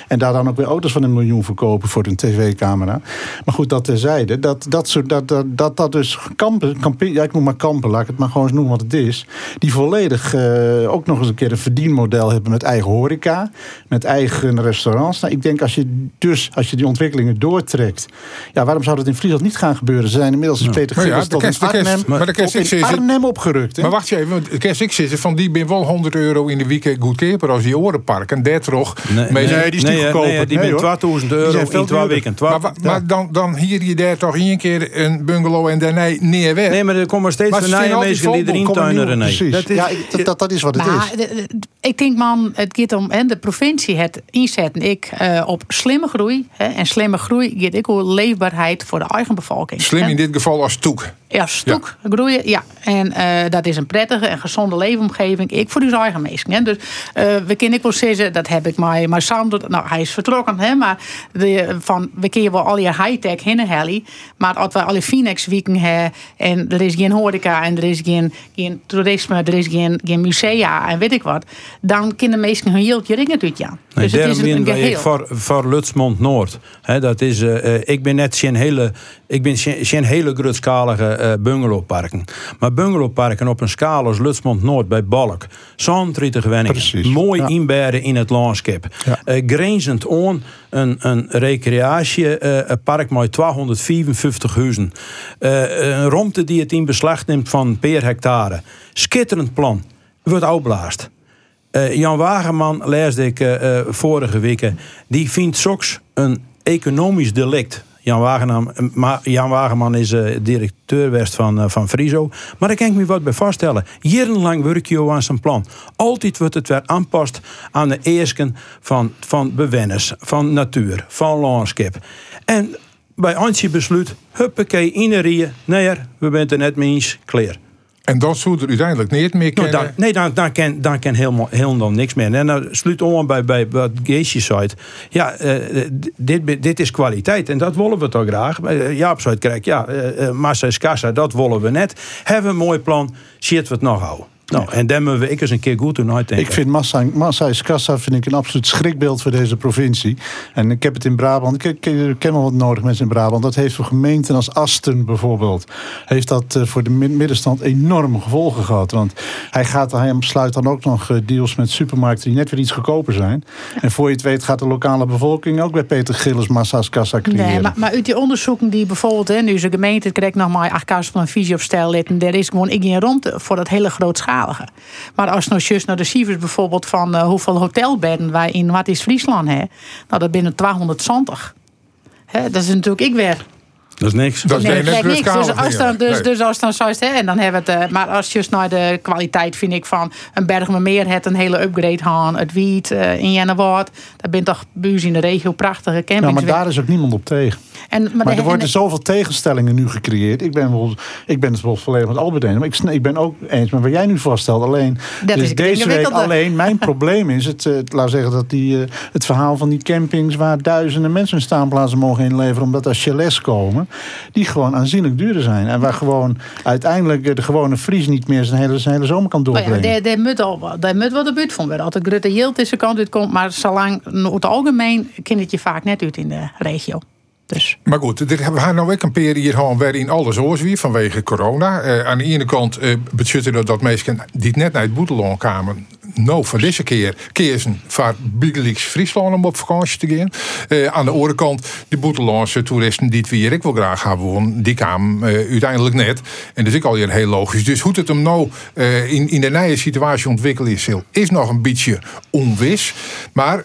En daar dan ook weer auto's van een miljoen verkopen voor een tv-camera. Maar goed, dat terzijde. Dat dat, soort, dat, dat, dat, dat dus kampen, kampe- ja, ik noem maar kampen, laat ik het maar gewoon eens noemen wat het is. Die volledig eh, ook nog eens een keer een verdienmodel hebben met eigen horeca. Met eigen restaurants. Nou, ik denk als je dus, als je die ontwikkelingen doortrekt. Ja, waarom zou dat in Friesland niet gaan gebeuren? Ze zijn inmiddels is Peter Maar ja, de tot in kerst- de kerst- Arnhem, maar de kerst- op in Arnhem opgerukt. Hè? Maar wacht je even, want Kees, ik zit er van die ben wel 100 euro in de week goedkoper als die orenpark. En daar toch. nee, die is niet nee, goedkoper. nee, die Nee, bent hoor. 2000 Die euro in veel twee weken. Maar, wa- maar dan, dan hier je daar toch één keer een bungalow en daarna neer weg. Nee, maar er komen steeds Maar meer nieuwe mensen die erin Nee. Precies. Dat is, ja, ik- dat, dat, is wat het Nou, is. ik denk man, het gaat om hè, de provincie het inzetten ik eh, op slimme groei. Hè, en slimme groei gaat ik ook leefbaarheid voor de eigen bevolking. Slim in dit geval als toek. Ja, stok groeien. Ja. En eh, dat is een prettige en gezonde leefomgeving. Ik voor uw eigen mensen. Hè. Dus eh, we kunnen ik wel zeggen, dat heb ik maar, maar Sam, doet- nou hij is vertrokken, hè, maar de, van, we kunnen wel al je high-tech hinnen hellen, maar als we alle Phoenix weken hebben en er is geen horeca en er is geen, geen toerisme, er is geen, geen musea en weet ik wat, dan kunnen mensen hun hieltje ringen doet ja. Nee, Dus het daarom is een ben ik geheel. voor, voor Lutsmond Noord. Hè, dat is, eh, eh, ik ben net geen hele, ik ben geen, geen hele grootschalige eh bungalowparken. Maar bungalowparken op een schaal als Lutsmond Noord bij Balk. Zo'n 30 wenningen. Precies, Mooi ja. inbedden in het landschap. Ja. Grenzend aan een, een recreatiepark met 255 huizen. Eh, een romte die het in beslag neemt van per hectare. Schitterend plan. Wordt opblaast. Eh, Jan Wageman, leesde ik eh, eh, vorige weken, die vindt soks een economisch delict. Jan Wageman, ma- Jan Wageman is eh, directeur van, eh, van Friso. Maar daar kan ik me wat bij vaststellen. Jarenlang werk je aan zijn plan. Altijd wordt het weer aanpast aan de eisken van, van bewenners, van natuur, van landschap. En bij Antje besluit, huppakee, in de rieën. Nee, we zijn er net mee eens, klaar. En dat zou er uiteindelijk niet meer Nou, kennen. nee, dan, dan kan, dan kan helemaal, helemaal niks meer. En dan sluit om bij, bij wat Geesje zei. Ja, eh, dit, dit is kwaliteit en dat willen we toch graag. Eh, Jaap zei krijg, ja, massa is kassa, dat willen we net. Hebben we een mooi plan, shit we het nog houden. Nou, en daar moeten we ik eens een keer goed doen uitdenken. Ik vind Massa, Massa is Kassa vind ik een absoluut schrikbeeld voor deze provincie. En ik heb het in Brabant, ik, ken wel wat nodig mensen in Brabant. Dat heeft voor gemeenten als Asten bijvoorbeeld, heeft dat eh, voor de mid- middenstand enorme gevolgen gehad. Want hij, gaat, hij sluit dan ook nog eh, deals met supermarkten die net weer iets goedkoper zijn. En voor je het weet gaat de lokale bevolking ook bij Peter Gillis Massa's Kassa creëren. Nee, maar, maar uit die onderzoeken die bijvoorbeeld, hè, nu is de gemeente krijgt nog maar acht kasten van een visie op stijl litten, er is gewoon ik geen ruimte voor dat hele grootschalige. Maar als nou juist naar de cijfers bijvoorbeeld van eh, hoeveel hotelbedden wij in wat is Friesland hè, nou dat binnen 220. Hè, dat is natuurlijk ik weer. Dat is niks. Dat is Nee, niks. Dus grootschalig als dan, dus, Nee. dus als dan zo is, hè, en dan hebben we het. eh, maar als je naar de kwaliteit vind ik van een Bergmermeer het een hele upgrade gaan, het Wiet eh, in Jennewaard, dat bent toch buurs in de regio prachtige Ja, campings. maar daar is ook niemand op tegen. en, Maar de- er worden en- zoveel tegenstellingen nu gecreëerd. Ik ben, wel, ik ben het wel volledig met Albert eens. Maar ik, ik ben ook eens met wat jij nu vaststelt. Alleen, Dat dus is het deze week alleen. Mijn probleem is het, eh, laat zeggen dat die, eh, het verhaal van die campings... waar duizenden mensen hun staanplaatsen mogen inleveren... omdat er chalets komen... die gewoon aanzienlijk duurder zijn. En waar gewoon uiteindelijk de gewone Fries niet meer zijn hele, zijn hele zomer kan Oh ja, doorbrengen. daar, moet al wat- daar moet wel de buurt van worden. Altijd grote yield is de kant uit komt, maar zolang het algemeen kent het je vaak net uit in de regio. Dus Maar goed, we gaan nou ook een periode gewoon waarin alles oors weer vanwege corona. Eh, aan de ene kant eh bezutten dat mensen die net naar het boeteloon kwamen. Nou, van deze keer kiezen voor Bigelix Friesland om op vakantie te gaan. Eh, aan de andere kant, de boeteloonse toeristen die het weer ik wil graag gaan wonen, die kwamen uiteindelijk net. En dat is ook alweer heel logisch. Dus hoe het hem nou in, in de nieuwe situatie ontwikkeld is, is nog een beetje onwis. Maar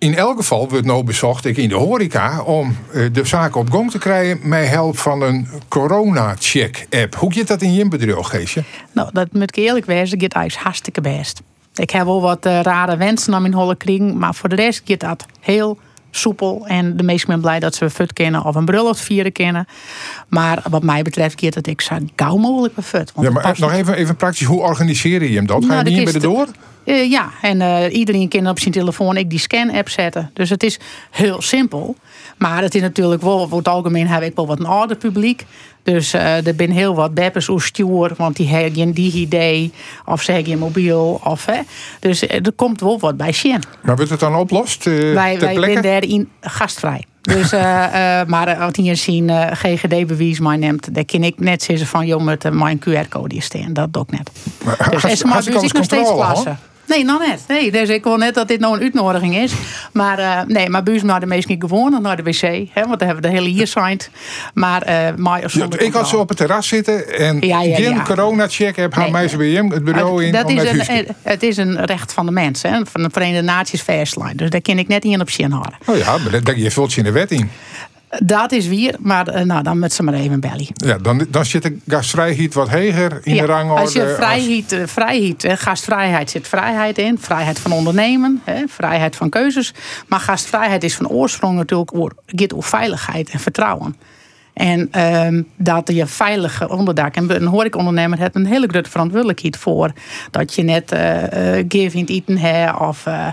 in elk geval wordt nou bezocht ik in de horeca om eh, de zaken op gang te krijgen met hulp van een corona-check-app. Hoe gaat dat in je bedrijf, Geesje? nou, dat moet ik eerlijk wezen, dat gaat eigenlijk hartstikke best. Ik heb wel wat eh, rare wensen aan mijn holle kring, maar voor de rest gaat dat heel soepel. En de meesten zijn blij dat ze een fut kennen of een bruiloft vieren kennen. Maar wat mij betreft gaat het ik zo gauw mogelijk een fut. want Ja, maar nog even, even praktisch, hoe organiseer je hem dat? Ga Nou, je de niet bij de kist- door? Eh, ja, en eh, iedereen kan op zijn telefoon ik die scan-app zetten. Dus het is heel simpel. Maar het is natuurlijk wel, voor het algemeen heb ik wel wat een ouder publiek. Dus eh, er zijn heel wat beppers hoe stuur, want die hebben geen DigiD of ze hebben geen mobiel. Of, hè. Dus er komt wel wat bij Sjen. Maar wordt het dan oplost Wij, wij zijn daarin gastvrij. Dus, maar als je zien eh, GGD-bewijs mij neemt, dan kan ik net zeggen van, joh, met mijn QR-code hier staan. Dat doe ik net. Maar Dus is maar dus ik nog steeds. Nee, nog net. Nee, dus ik wil net dat dit nou een uitnodiging is. Maar eh, nee, maar naar de meesten niet gewoon naar de wc. Hè, want dan hebben we de hele hier signed. Maar maar Ja, zonder ik had zo op het terras zitten en Ja, ja, geen ja. corona-check-app. Haal Nee. mij ze bij hem het bureau in dat is een, eh, het is een recht van de mens, hè, van de Verenigde Naties Versline. Dus daar kan ik net in op zien houden. Oh ja, maar dat- je vult je in de wet in. Dat is weer, maar eh, nou, dan met ze maar even belly. Ja, dan, dan zit de gastvrijheid wat hoger in Ja, de rangorde. als je vrijheid, eh, vrijheid gastvrijheid zit vrijheid in. Vrijheid van ondernemen, hè, vrijheid van keuzes. Maar gastvrijheid is van oorsprong natuurlijk gaat over veiligheid en vertrouwen. En ehm, dat je veilige onderdak. En een horecaondernemer heeft een hele grote verantwoordelijkheid voor. Dat je net in het eten hebt of eh,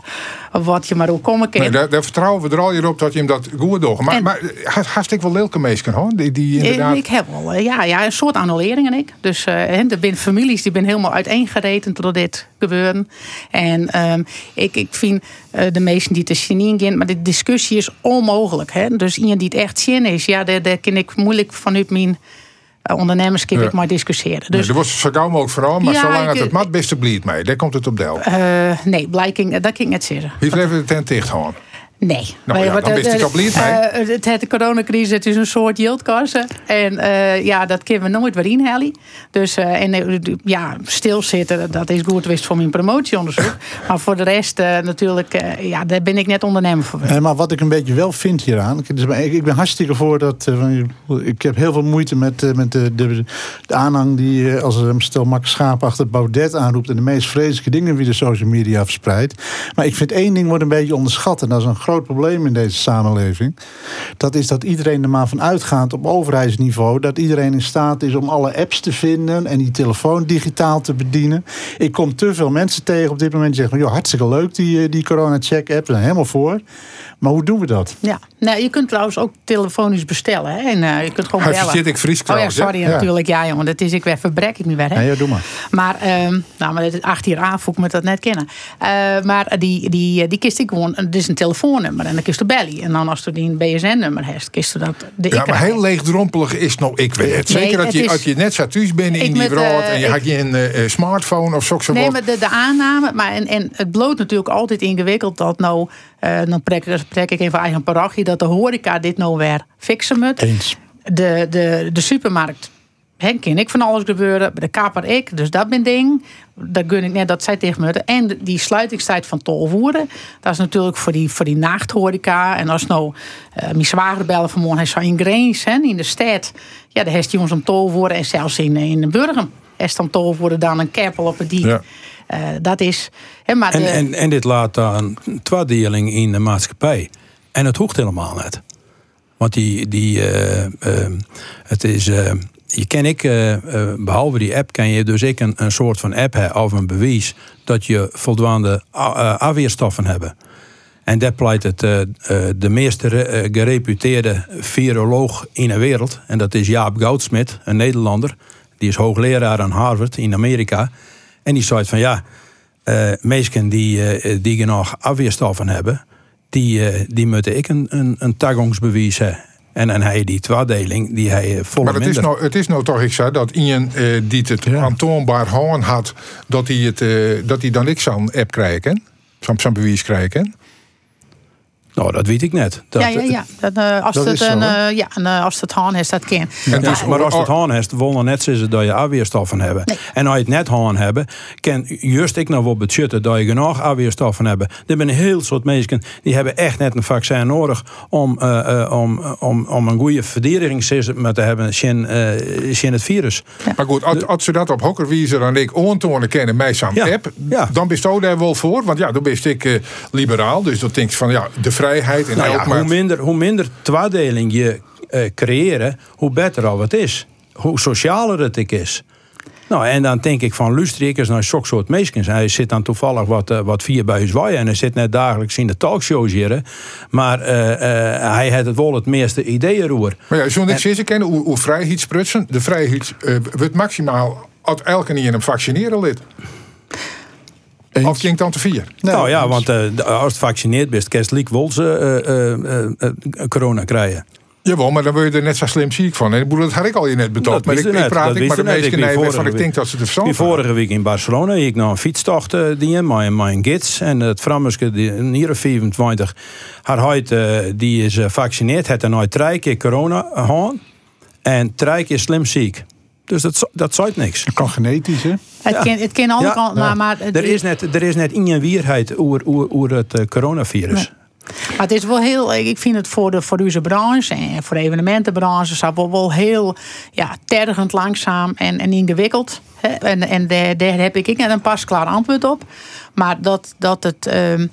wat je maar ook komen kan. Nee, daar, daar vertrouwen we er al hier op dat je hem dat goed doet. Maar, En- maar haast- ik wel leuke mensen hoor. Die, die inderdaad... Ik, heb wel, ja, ja, een soort annuleringen ik. Dus hè, er zijn families die zijn helemaal uiteengereten door dit gebeuren. En ehm, ik, ik vind uh, de meesten die te zien gaan, maar de discussie is onmogelijk. Hè? Dus iemand die het echt zin is, ja, daar, daar kan ik moeilijk vanuit mijn ondernemers kan ik maar discussiëren. Dus, nee, er was zo gauw ook vooral, maar ja, zolang het het mat beste blieft mee, daar komt het op deel. Uh, nee, blijking, dat kan ik net zeggen. Wie even de tent dicht houden? Nee. Nou ja, dan wist ik mee. Uh, het, het, de coronacrisis het is een soort yieldkassen. En uh, ja, dat kunnen we nooit weer inhalen. Dus uh, en, ja, stilzitten, dat is goed geweest voor mijn promotieonderzoek. maar voor de rest natuurlijk, ja, daar ben ik net ondernemer voor. Nee, maar wat ik een beetje wel vind hieraan. Ik, ik ben hartstikke voor dat... ik heb heel veel moeite met, met de, de, de aanhang die als een stel mak schaap achter Baudet aanroept... en de meest vreselijke dingen via de social media verspreidt. Maar ik vind één ding wordt een beetje onderschat. En dat is een groot probleem in deze samenleving. Dat is dat iedereen er maar van uitgaat op overheidsniveau. Dat iedereen in staat is om alle apps te vinden en die telefoon digitaal te bedienen. Ik kom te veel mensen tegen op dit moment die zeggen: joh, hartstikke leuk die, eh, die corona-check-app. Daar helemaal voor. Maar hoe doen we dat? Ja, nou, je kunt trouwens ook telefonisch bestellen. Hè? En uh, je kunt gewoon bellen. zit ik Fries Oh ja, sorry ja. natuurlijk. Ja, jongen, dat is ik weer verbrek ik nu weer. Hè? Ja, doe maar. Maar, uh, nou, maar acht jaar aan voel ik me dat net kennen. Uh, maar die, die, die kist ik gewoon, het is een telefoonnummer en dan kist de belly. En dan als je die een BSN-nummer hebt, kist je dat de Ja, maar heel leegdrompelig is nou, ik weet het. Zeker dat je, als je net zo thuis bent in die wereld en je had je een smartphone of zo. Nee, maar de, de aanname, maar en, en het bloot natuurlijk altijd ingewikkeld dat nou dan spreek ik even eigen parochie, dat de horeca dit nou weer fixen moet. Eens. De, de, de supermarkt. Henk ken ik van alles gebeuren. De kapper ik. Dus dat ben ding. Dat gun ik net dat zij tegen me. En die sluitingstijd van tolvoeren. Dat is natuurlijk voor die, voor die nachthoreca. En als nou uh, mijn zwager bellen vanmorgen. Hij zou in Greens, hè, in de stad. Ja, de heeft jongens om tolvoeren. En zelfs in, in de Burgum. Is dan tolvoeren dan een kerpel op het diep. Ja. Uh, dat is. Hè, maar en, en, en dit laat dan een tweedeling in de maatschappij. En het hoeft helemaal niet. Want die, die, uh, uh, het is, je ken ik, behalve die app, kan je dus ik een, een soort van app hebben of een bewijs dat je voldoende afweerstoffen hebben. En dat pleit het, de meest gereputeerde viroloog in de wereld. En dat is Jaap Goudsmit, een Nederlander. Die is hoogleraar aan Harvard in Amerika. En die zei van ja, uh, mensen die, uh, die genoeg afweerstoffen hebben, die, uh, die moeten ik een, een, een tagongsbewijs hebben. En, en hij die tweedeling, die hij volle Maar het is, nou, het is nou toch, ik zei, dat iemand die het ja. aantoonbaar houden had, dat hij, het, dat hij dan niks zo'n app krijgen, zo'n bewijs krijgen. Nou, dat weet ik net. Dat, ja, ja, ja. Dat, uh, als, dat het een, uh, ja en, uh, als het haan is, dat kan. Ja, dus, maar als het haan is, wil net zeggen dat je afweerstoffen hebben. Nee. En als je het net haan hebben, kan juist ik nou wel budgetten dat je genoeg afweerstoffen hebben. Er zijn een heel soort mensen die hebben echt net een vaccin nodig om, om, om, om een goede verdedigingssystem te hebben in, in het virus. Ja. Maar goed, als, als ze dat op hokkerwijzer dan ik ontonen kennen mij zo'n ja. app, ja. dan bist je daar wel voor. Want ja, dan ben ik liberaal. Dus dan denk je van ja, de vrijheid. En nou ja, hoe, minder, hoe minder tweedeling je uh, creëren, hoe beter al het is. Hoe socialer het ik is. Nou, en dan denk ik van, luister ik eens naar zo'n soort meeskens. Hij zit dan toevallig wat, uh, wat vier bij zwaaien en hij zit net dagelijks in de talkshows hier. Maar uh, uh, hij heeft het wel het meeste ideeën roer. Maar ja, zo'n ik kennen, hoe, hoe vrijheidsprutsen, de vrijheid wordt maximaal als elke niet in een vaccineren lid. Of ging dan te vier? Nee, nou ja, want uh, als het vaccineerd bent, kerst liek wel ze corona krijgen. Jawel, maar dan word je er net zo slim ziek van. En dat had ik al je net betoond. Maar ik, ik praat ik maar de meeste nee waarvan ik denk dat ze het verstand Die vorige week in Barcelona ik naar een fietstocht uh, die mijn, mijn gids. En het Frammerske, een hier 25, haar huid, uh, die is gevaccineerd. Het en nooit drie keer corona gehad. En drie keer slim ziek. Dus dat, dat zou niks. Het kan genetisch, hè? Het ja. kan, het kan alle ja. kanten, maar... maar er, is net, er is net in wierheid over het uh, coronavirus. Nee. Maar het is wel heel, ik vind het voor de voor deze branche en voor de evenementenbranche is wel, wel heel ja, tergend langzaam en, en ingewikkeld. En, en daar, daar heb ik net een pasklaar antwoord op. Maar dat, dat het. Um,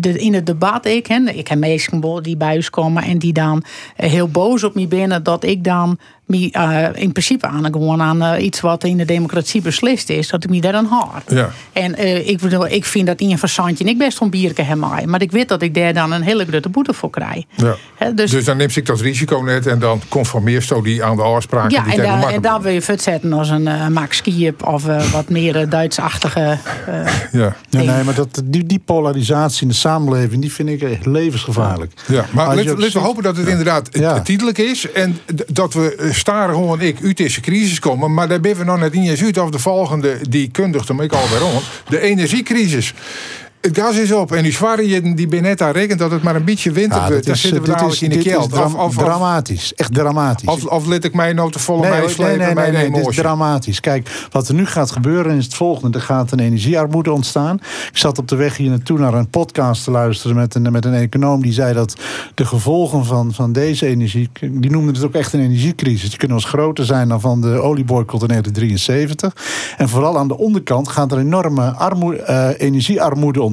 de, in het debat, ik, hè, ik heb mensen die bij komen en die dan heel boos op me binnen dat ik dan me eh, in principe aan gewoon aan eh, iets wat in de democratie beslist is, dat ik me daar aan hard. Ja. En eh, ik, bedoel, ik vind dat in een verzandje ik best van bierke heb mij, maar ik weet dat ik daar dan een hele grote boete voor krijg. Ja. Hè, Dus, dus, dan neemt ik dat risico net en dan conformeert zo die aan de afspraken ja, die en, tegen daar- en dan wil je verzetten als een Max Skiep of eh, wat meer Duitsachtige. eh, Ja. Ja, nee, maar dat, die, die polarisatie in de samenleving, die vind ik echt levensgevaarlijk. Ja, maar laten we hopen dat het inderdaad tijdelijk is. En dat we staren gewoon ik uit deze crisis komen. Maar daar ben we nog net niet eens uit of de volgende die kundigt hem ik alweer om. De energiecrisis. Het gas is op en die zwaarheden die ben net aan rekent dat het maar een beetje winter Ja, wordt. dit Dan is, zitten we dadelijk in de keel. dra- Of, of, of, dramatisch. Echt dramatisch. of, of let ik mij nou te volle Nee, hoor, nee, nee, nee, nee, dit is dramatisch. Kijk, wat er nu gaat gebeuren is het volgende. Er gaat een energiearmoede ontstaan. Ik zat op de weg hier naartoe naar een podcast te luisteren met een, met een econoom die zei dat de gevolgen van, van deze energie, die noemde het ook echt een energiecrisis. Die kunnen eens groter zijn dan van de olieboycott in 1973. En vooral aan de onderkant gaat er enorme eh, energiearmoede ontstaan.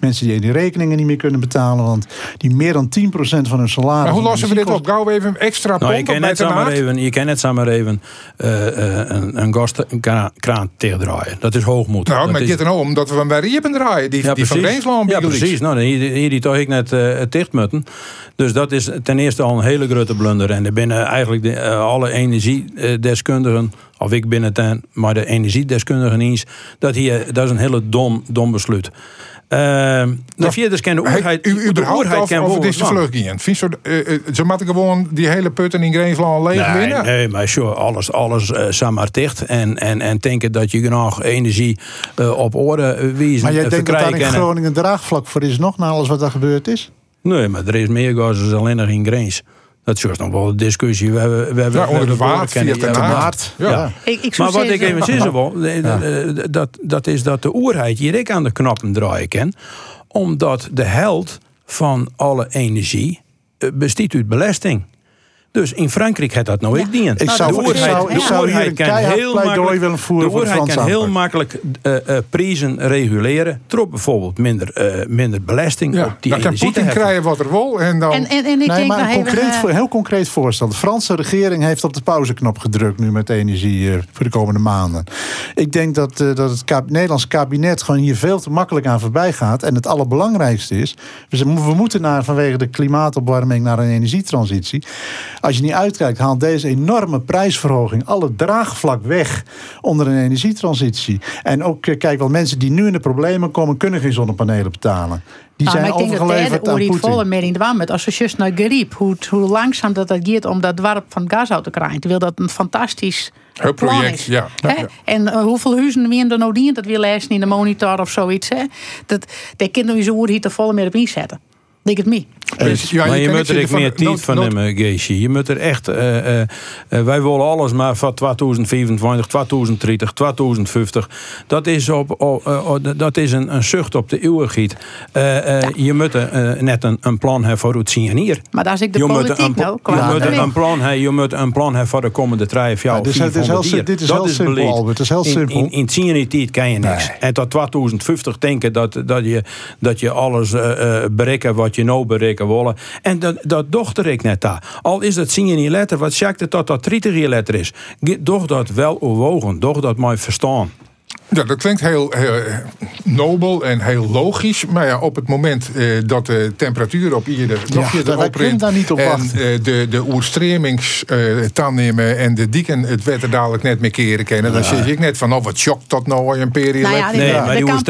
Mensen die die rekeningen niet meer kunnen betalen, want die meer dan 10% van hun salaris. Maar hoe lossen we dit op? Gauw even extra Nou, je kan net naad? even, je kan net zomaar even eh, eh, een, een gaskraan kraan tegendraaien. Dat is hoogmoed. Nou, dat maar is, het gaat er nou om dat we hem bij Riepen draaien. Die, die van Ja, precies. Nou, hier, hier die toch ik net eh dicht moeten. Dus dat is ten eerste al een hele grote blunder. En er binnen eigenlijk de, eh, alle energiedeskundigen, of ik binnen ten, maar de energiedeskundigen eens, dat hier, dat is een hele dom, dom besluit. Uh, de vierde kan de Hij- oerheid, u, de überhaupt oerheid of, kan of het is te vlug gaan? Eh, eh, ze moeten gewoon die hele putten in Greenslaan leeg Nee, winnen? nee, maar sure, alles, alles uh, samen dicht. En, en, en denken dat je genoeg energie uh, op orde wiezen Maar jij uh, denkt dat daar in. Groningen draagvlak voor is nog na alles wat daar gebeurd is? Nee, maar er is meer gas dan alleen nog in Grens. Dat is nog wel een discussie. We hebben, we hebben, Ja, onder de waard, kennen- via de ja, naad. Ja. Ja. ik, ik zou Maar wat ik even zeggen wil, eh, dat, dat is dat de oerheid hier ik aan de knappen draaien kan. Omdat de held van alle energie eh, bestaat uit belasting. Dus in Frankrijk heeft dat nou Ja. ik dien. Ik zou- de ik zou- de ik zou hier een kan keihard heel pleidooi makkelijk, willen voeren de voor kan heel makkelijk eh, eh, prijzen reguleren. Trop bijvoorbeeld minder, eh, minder belasting Ja, op die dan kan energie Poetin heffen. krijgen wat er wil. En dan, En, en, en ik Nee, denk maar een, concreet, voor- heel concreet voorstel. De Franse regering heeft op de pauzeknop gedrukt nu met energie eh, voor de komende maanden. Ik denk dat, eh, dat het kab- Nederlands kabinet gewoon hier veel te makkelijk aan voorbij gaat. En het allerbelangrijkste is, we, we moeten naar, vanwege de klimaatopwarming naar een energietransitie. Als je niet uitkijkt, haalt deze enorme prijsverhoging alle draagvlak weg onder een energietransitie. En ook, eh, kijk, wel mensen die nu in de problemen komen, kunnen geen zonnepanelen betalen. Die Nou, zijn maar ik denk dat die volle meer in de waan met. Als je just naar Griep, hoe, hoe langzaam dat dat gaat om dat dwarp van gas uit te krijgen. Terwijl dat een fantastisch Het project, is. ja. Ja. En eh, hoeveel huizen wie er nou dient, dat weer lezen in de monitor of zoiets. Hè? Dat, daar kunnen we zo hier te volle meer op inzetten. Denk het niet. Dus, ja, maar je moet er meer tijd van nemen, Geesje. Je moet er echt... eh, eh, eh, wij willen alles maar van 2025, 2030, 2050. Dat is, op, dat is een, een zucht op de eeuwigheid. Eh, eh, Je moet net een, een plan hebben voor het zien hier. Maar daar is ik de Je politiek een, nou. je moet een plan hebben, je moet een plan hebben voor de komende drie of jaar. Ja, is- dit is 400 heel dit is Dat heel simpel, beleid. Albert. Het is heel In- simpel. In, in, tijd kan je niks. Nee. En tot 2050 denken dat, dat, je, dat je alles eh, eh, bereiken je nou bereiken willen. En dat, dat dochter ik net daar. Al is dat zien je niet letter, wat zegt het dat dat 30 jaar letter is. Doch dat wel overwogen, doch dat mij verstaan. Ja, dat klinkt heel, heel eh, nobel en heel logisch. Maar ja, op het moment eh, dat de temperatuur op ieder nog wij oprint... kunnen daar niet op en eh, de, de oerstremings eh en de dieken het wetter dadelijk net meer keren kennen... dan zeg ik net van, oh, wat shokt dat nou een periode? Nou ja, Nee, Ja, maar de die campus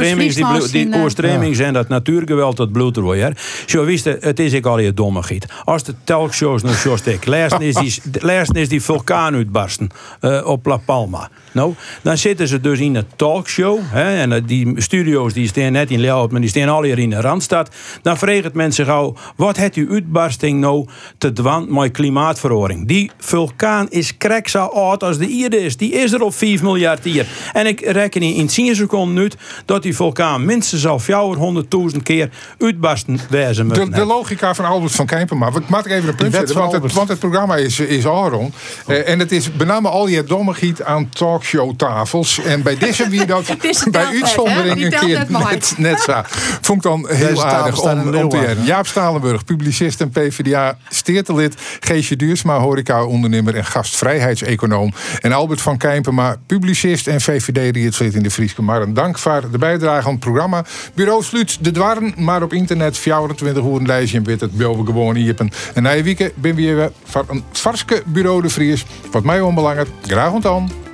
oorstremings, die, die en dat natuurgeweld, dat bloedt er wel. Ja. Zo wist het, het is ik al je domme giet. Als de talkshows nou zo stek, laatst is die, is die vulkaan uitbarsten eh, op La Palma. Nou, dan zitten ze dus in een talkshow. Hè, en eh, die studio's die staan net in Leeuwarden, maar die staan al hier in de Randstad. Dan vraagt het mensen gauw, wat heeft u uitbarsting nou te dwan met klimaatverhoring? Die vulkaan is krek zo oud als de Ierde is. Die is er op 5 miljard jaar. En ik reken in 10 seconden uit dat die vulkaan minstens al 400.000 keer uitbarsten wezen moet. De, de logica van Albert van Kijpen, maar ik maak even een punt zetten, want het, want het programma is, is Aaron. Eh, en het is bename al je dommegiet aan talkshowtafels. En bij deze dat bij uitzondering een keer net net, zo. Vond ik dan heel Deze aardig in om, te heren. Jaap Stalenburg, publicist en PvdA steertelid. Geesje Duursma, horeca-ondernemer en gastvrijheidseconoom. En Albert van Kijpenma, publicist en VVD-rietslid in de Frieske Marren. Dank voor de bijdrage aan het programma. Bureau sluit de dwarren, maar op internet 24 uur een lijstje en weet het boven gewoon iepen. En na je weekend ben we weer van een varske bureau de Vries. Wat mij onbelangrijk. Graag ontan.